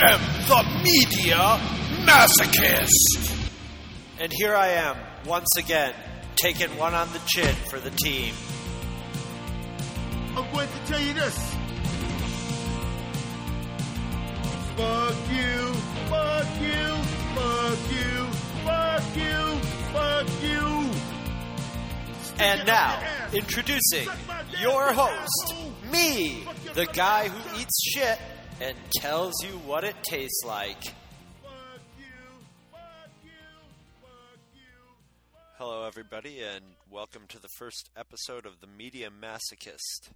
am the Media Masochist. And here I am, once again, taking one on the chin for the team. I'm going to tell you this. Fuck you, fuck you, fuck you, fuck you, fuck you. And now, introducing your host, me, the guy who eats shit and tells you what it tastes like. Fuck you, fuck you, fuck you. Hello, everybody, and welcome to the first episode of the Media Masochist,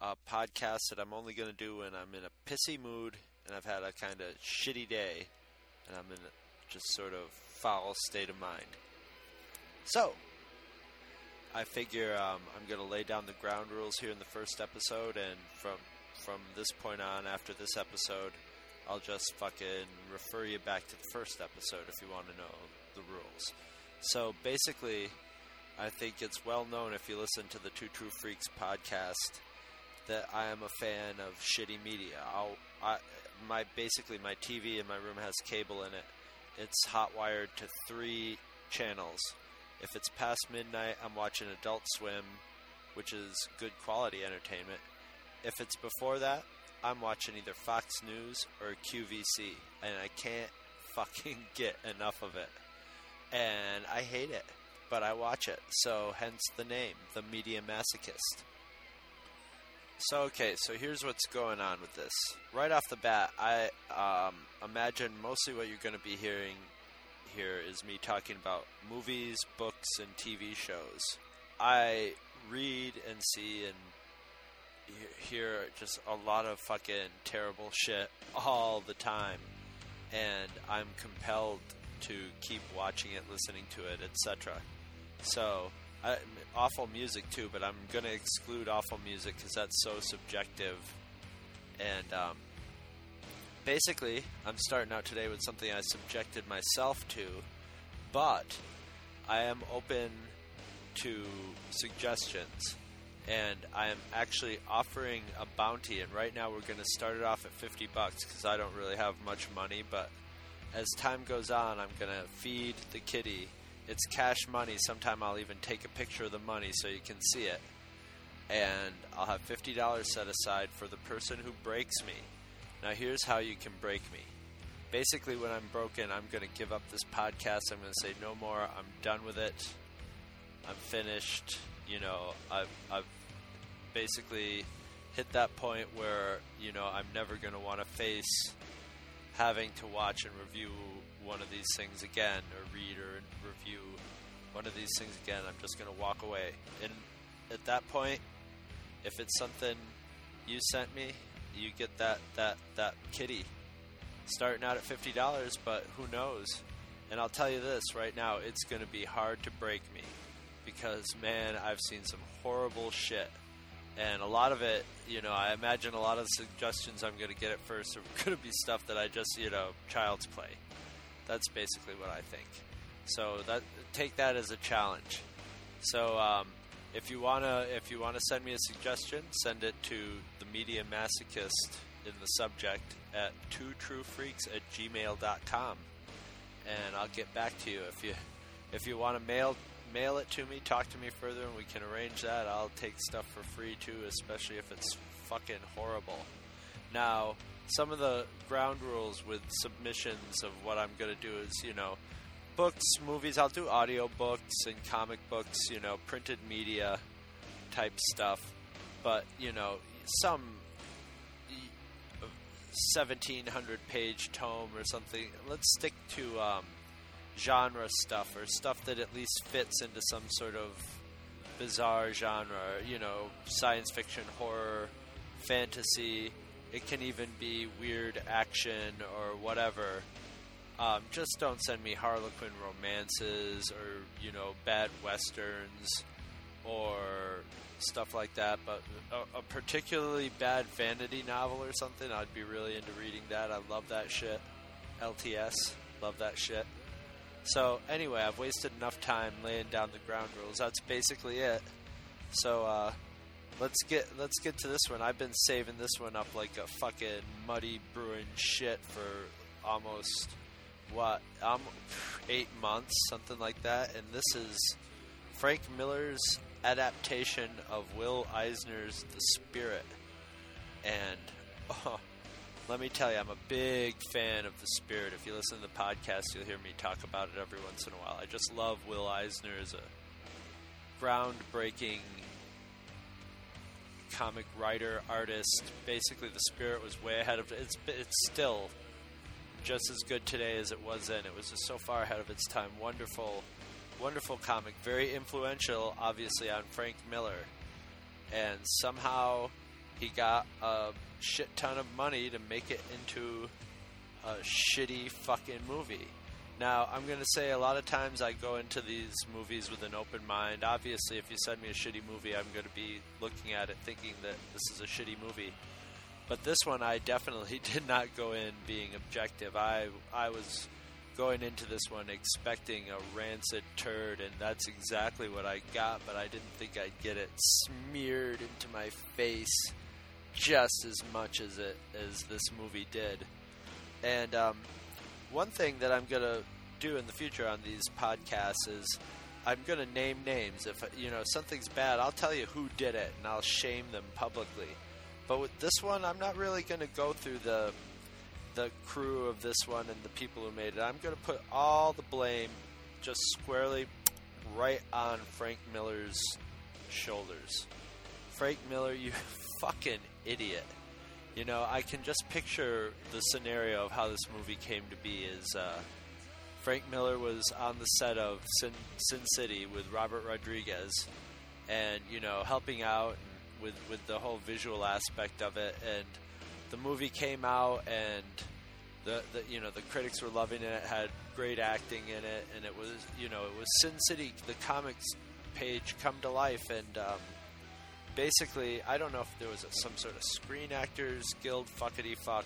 a podcast that I'm only going to do when I'm in a pissy mood and I've had a kind of shitty day and I'm in a just sort of foul state of mind. So, I figure um, I'm going to lay down the ground rules here in the first episode, and from from this point on, after this episode, I'll just fucking refer you back to the first episode if you want to know the rules. So basically, I think it's well known if you listen to the Two True Freaks podcast that I am a fan of shitty media. I'll, I my basically my TV in my room has cable in it. It's hot wired to three channels. If it's past midnight, I'm watching Adult Swim, which is good quality entertainment. If it's before that, I'm watching either Fox News or QVC, and I can't fucking get enough of it. And I hate it, but I watch it, so hence the name, the Media Masochist. So okay, so here's what's going on with this. Right off the bat, I um, imagine mostly what you're going to be hearing here is me talking about movies, books, and TV shows. I read and see and he- hear just a lot of fucking terrible shit all the time, and I'm compelled to keep watching it, listening to it, etc. So, I, awful music too, but I'm gonna exclude awful music because that's so subjective. And um, basically, I'm starting out today with something I subjected myself to, but I am open to suggestions. And I am actually offering a bounty, and right now we're going to start it off at 50 bucks because I don't really have much money. But as time goes on, I'm going to feed the kitty. It's cash money. Sometime I'll even take a picture of the money so you can see it. And I'll have $50 set aside for the person who breaks me. Now, here's how you can break me. Basically, when I'm broken, I'm going to give up this podcast. I'm going to say no more. I'm done with it. I'm finished. You know, I've, I've basically hit that point where, you know, I'm never going to want to face having to watch and review one of these things again, or read or review one of these things again. I'm just going to walk away. And at that point, if it's something you sent me, you get that that that kitty starting out at fifty dollars, but who knows? And I'll tell you this right now, it's going to be hard to break me because man, I've seen some horrible shit. And a lot of it, you know, I imagine a lot of the suggestions I'm going to get at first are going to be stuff that I just, you know, child's play. That's basically what I think. So that take that as a challenge. So um, if you wanna if you wanna send me a suggestion, send it to the Media Masochist in the subject at two true freaks at gmail.com and I'll get back to you if you if you want to mail mail it to me, talk to me further, and we can arrange that. I'll take stuff for free too, especially if it's fucking horrible. Now, some of the ground rules with submissions of what I'm gonna do is, you know, books, movies. I'll do audio books and comic books, you know, printed media type stuff. But you know, some 1700 page tome or something. Let's stick to um, genre stuff or stuff that at least fits into some sort of bizarre genre. You know, science fiction, horror, fantasy. It can even be weird action or whatever. Um, just don't send me Harlequin romances or you know bad westerns or stuff like that. But a, a particularly bad vanity novel or something, I'd be really into reading that. I love that shit. LTS, love that shit. So anyway, I've wasted enough time laying down the ground rules. That's basically it. So uh, let's get let's get to this one. I've been saving this one up like a fucking muddy brewing shit for almost what um eight months, something like that. And this is Frank Miller's adaptation of Will Eisner's The Spirit. And oh, let me tell you, I'm a big fan of The Spirit. If you listen to the podcast, you'll hear me talk about it every once in a while. I just love Will Eisner as a groundbreaking comic writer, artist. Basically, The Spirit was way ahead of it's. It's still just as good today as it was then. It was just so far ahead of its time. Wonderful, wonderful comic. Very influential, obviously, on Frank Miller. And somehow he got a shit ton of money to make it into a shitty fucking movie. Now, I'm going to say a lot of times I go into these movies with an open mind. Obviously, if you send me a shitty movie, I'm going to be looking at it thinking that this is a shitty movie. But this one, I definitely did not go in being objective. I I was going into this one expecting a rancid turd, and that's exactly what I got. But I didn't think I'd get it smeared into my face just as much as it as this movie did. And um, one thing that I'm gonna do in the future on these podcasts is I'm gonna name names. If you know something's bad, I'll tell you who did it, and I'll shame them publicly. But with this one, I'm not really gonna go through the the crew of this one and the people who made it. I'm gonna put all the blame just squarely right on Frank Miller's shoulders. Frank Miller, you fucking idiot. You know, I can just picture the scenario of how this movie came to be. Is uh, Frank Miller was on the set of Sin, Sin City with Robert Rodriguez, and you know, helping out with with the whole visual aspect of it. And the movie came out, and the, the you know the critics were loving it. It had great acting in it, and it was you know it was Sin City, the comics page come to life, and um, basically, I don't know if there was a, some sort of Screen Actors Guild fuckity fuck,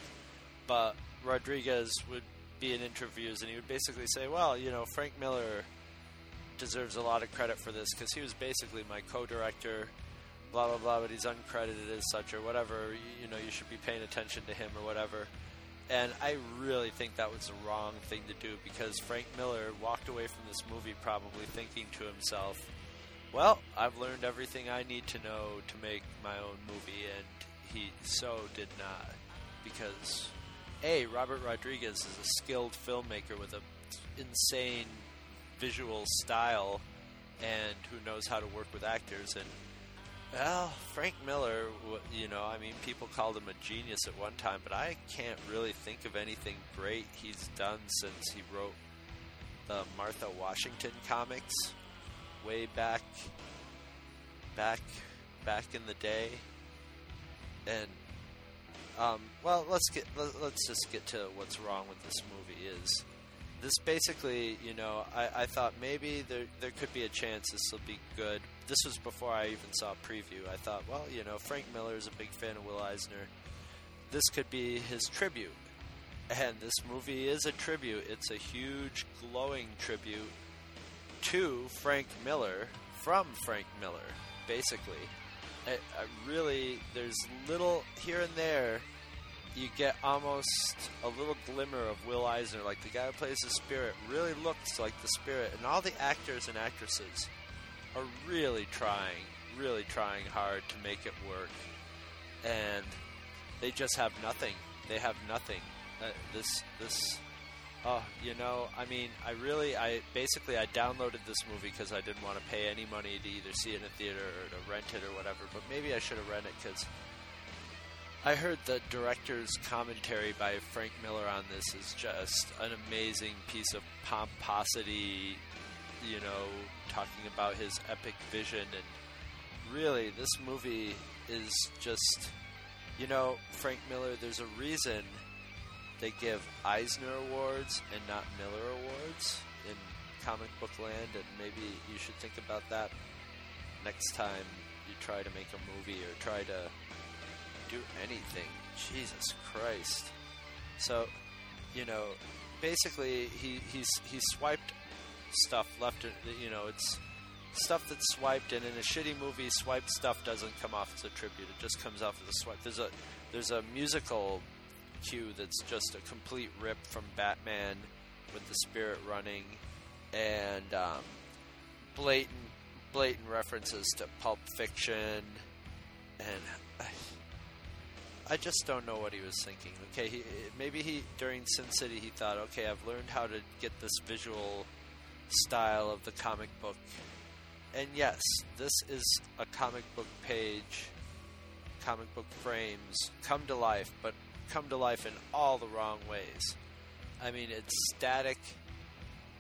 but Rodriguez would be in interviews and he would basically say, well, you know, Frank Miller deserves a lot of credit for this because he was basically my co-director, blah blah blah, but he's uncredited as such or whatever. You, you know, you should be paying attention to him or whatever. And I really think that was the wrong thing to do because Frank Miller walked away from this movie probably thinking to himself, well, I've learned everything I need to know to make my own movie, and he so did not. Because, A, Robert Rodriguez is a skilled filmmaker with an insane visual style and who knows how to work with actors. And, well, Frank Miller, you know, I mean, people called him a genius at one time, but I can't really think of anything great he's done since he wrote the Martha Washington comics way back, back, back in the day, and um, well, let's get let, us just get to what's wrong with this movie. Is this basically, you know, I, I thought maybe there there could be a chance this will be good. This was before I even saw a preview. I thought, well, you know, Frank Miller is a big fan of Will Eisner. This could be his tribute. And this movie is a tribute. It's a huge, glowing tribute to Frank Miller from Frank Miller, basically. I, I really, there's little here and there. You get almost a little glimmer of Will Eisner, like the guy who plays the Spirit, really looks like the Spirit, and all the actors and actresses are really trying, really trying hard to make it work, and they just have nothing. They have nothing. Uh, this this Oh, you know, I mean, I really, I basically, I downloaded this movie because I didn't want to pay any money to either see it in a theater or to rent it or whatever. But maybe I should have rented it because I heard the director's commentary by Frank Miller on this is just an amazing piece of pomposity. You know, talking about his epic vision and really, this movie is just, you know, Frank Miller. There's a reason they give Eisner Awards and not Miller Awards in comic book land, and maybe you should think about that next time you try to make a movie or try to do anything. Jesus Christ. So, you know, basically he he's he swiped stuff left you know, it's stuff that's swiped, and in a shitty movie, swiped stuff doesn't come off as a tribute. It just comes off as a swipe. There's a there's a musical cue that's just a complete rip from Batman with the spirit running, and um, blatant blatant references to Pulp Fiction, and I, I just don't know what he was thinking. Okay, he, maybe he during Sin City he thought, okay, I've learned how to get this visual style of the comic book, and yes, this is a comic book page, comic book frames come to life, but come to life in all the wrong ways. I mean, it's static.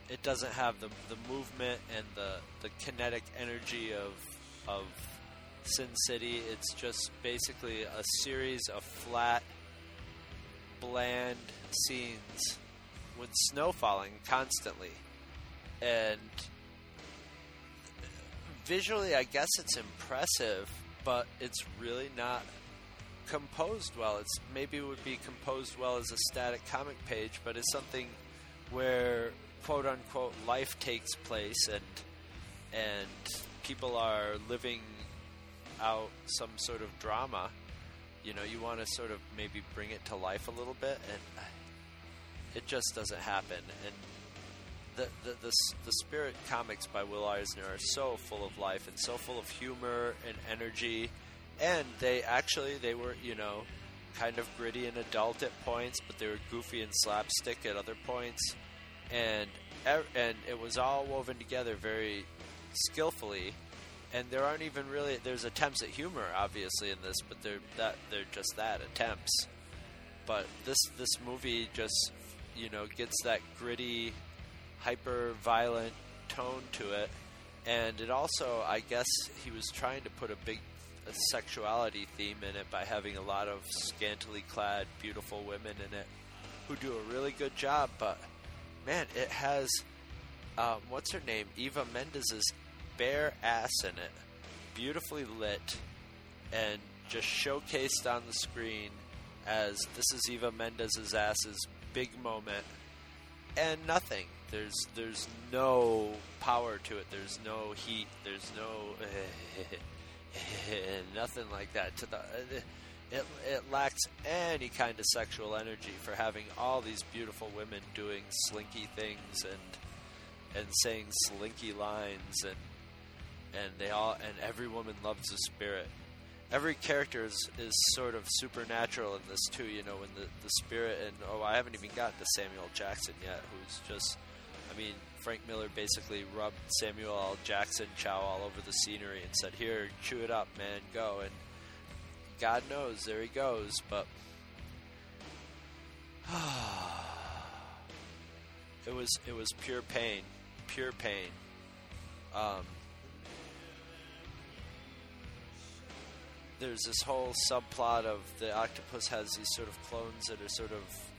It doesn't have the the movement and the the kinetic energy of of Sin City. It's just basically a series of flat, bland scenes with snow falling constantly. And visually, I guess it's impressive, but it's really not composed well. It's maybe it would be composed well as a static comic page, but it's something where quote unquote life takes place and and people are living out some sort of drama. You know, you want to sort of maybe bring it to life a little bit, and it just doesn't happen. And the the the, the Spirit comics by Will Eisner are so full of life and so full of humor and energy and they actually they were you know kind of gritty and adult at points, but they were goofy and slapstick at other points, and and it was all woven together very skillfully. And there aren't even really there's attempts at humor obviously in this, but they're that they're just that attempts. But this this movie just you know gets that gritty, hyper violent tone to it, and it also I guess he was trying to put a big sexuality theme in it by having a lot of scantily clad, beautiful women in it who do a really good job. But man, it has um, what's her name? Eva Mendes's bare ass in it, beautifully lit, and just showcased on the screen as this is Eva Mendes's ass's big moment, and nothing. There's there's no power to it. There's no heat. There's no nothing like that. To the uh, it, it lacks any kind of sexual energy for having all these beautiful women doing slinky things and and saying slinky lines and and they all and every woman loves the spirit. Every character is, is sort of supernatural in this too, you know, when the, the spirit and oh I haven't even gotten to Samuel Jackson yet, who's just I mean, Frank Miller basically rubbed Samuel L. Jackson chow all over the scenery and said, "Here, chew it up, man, go." And God knows, there he goes. But it was it was pure pain, pure pain. Um, there's this whole subplot of the octopus has these sort of clones that are sort of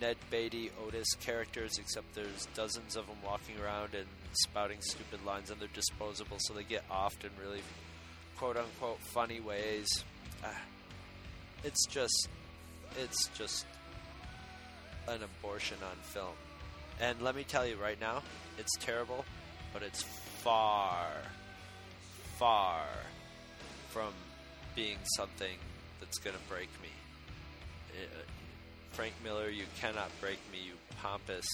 Ned Beatty, Otis characters, except there's dozens of them walking around and spouting stupid lines, and they're disposable, so they get offed in really quote unquote funny ways. Uh, it's just, it's just an abortion on film. And let me tell you right now, it's terrible, but it's far, far from being something that's going to break me. It, Frank Miller, you cannot break me, you pompous,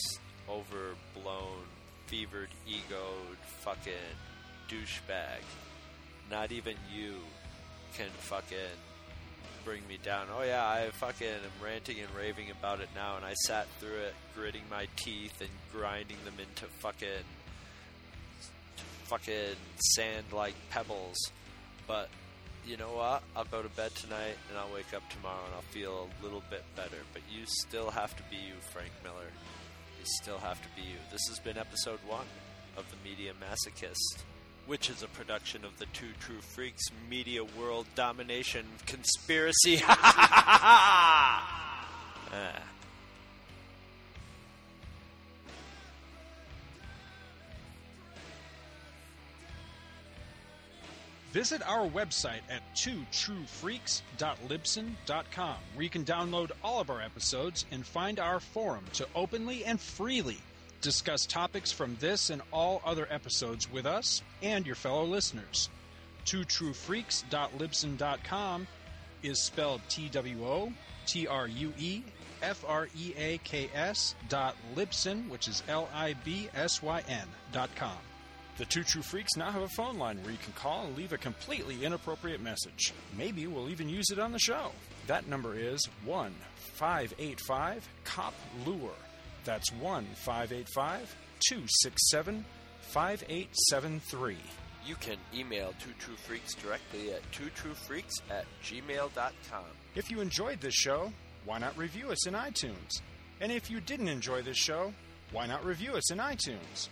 overblown, fevered, egoed, fucking douchebag. Not even you can fucking bring me down. Oh yeah, I fucking am ranting and raving about it now, and I sat through it, gritting my teeth and grinding them into fucking, fucking sand-like pebbles. But you know what? I'll go to bed tonight and I'll wake up tomorrow and I'll feel a little bit better. But you still have to be you, Frank Miller. You still have to be you. This has been episode one of The Media Masochist, which is a production of the Two True Freaks Media World Domination Conspiracy. ah. Visit our website at twotruefreaks.libsyn.com, where you can download all of our episodes and find our forum to openly and freely Discuss topics from this and all other episodes with us and your fellow listeners. TwoTrueFreaks.Libsyn.com is spelled T W O T R U E F R E A K S dot Libsyn, which is L I B S Y N dot com. The Two True Freaks now have a phone line where you can call and leave a completely inappropriate message. Maybe we'll even use it on the show. That number is 1 585 COP Lure. That's 1 585 267 5873. You can email Two True Freaks directly at twotruefreaks at gmail.com. If you enjoyed this show, why not review us in iTunes? And if you didn't enjoy this show, why not review us in iTunes?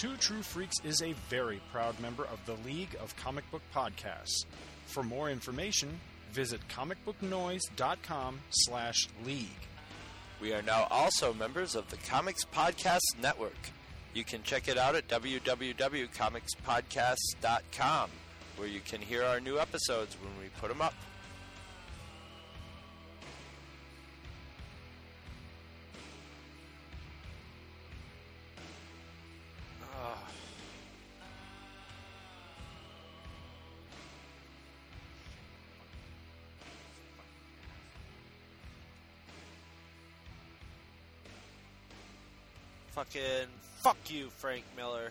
Two True Freaks is a very proud member of the League of Comic Book Podcasts. For more information, visit comicbooknoise.com slash league. We are now also members of the Comics Podcast Network. You can check it out at www.comicspodcasts.com, where you can hear our new episodes when we put them up. Fucking fuck you, Frank Miller.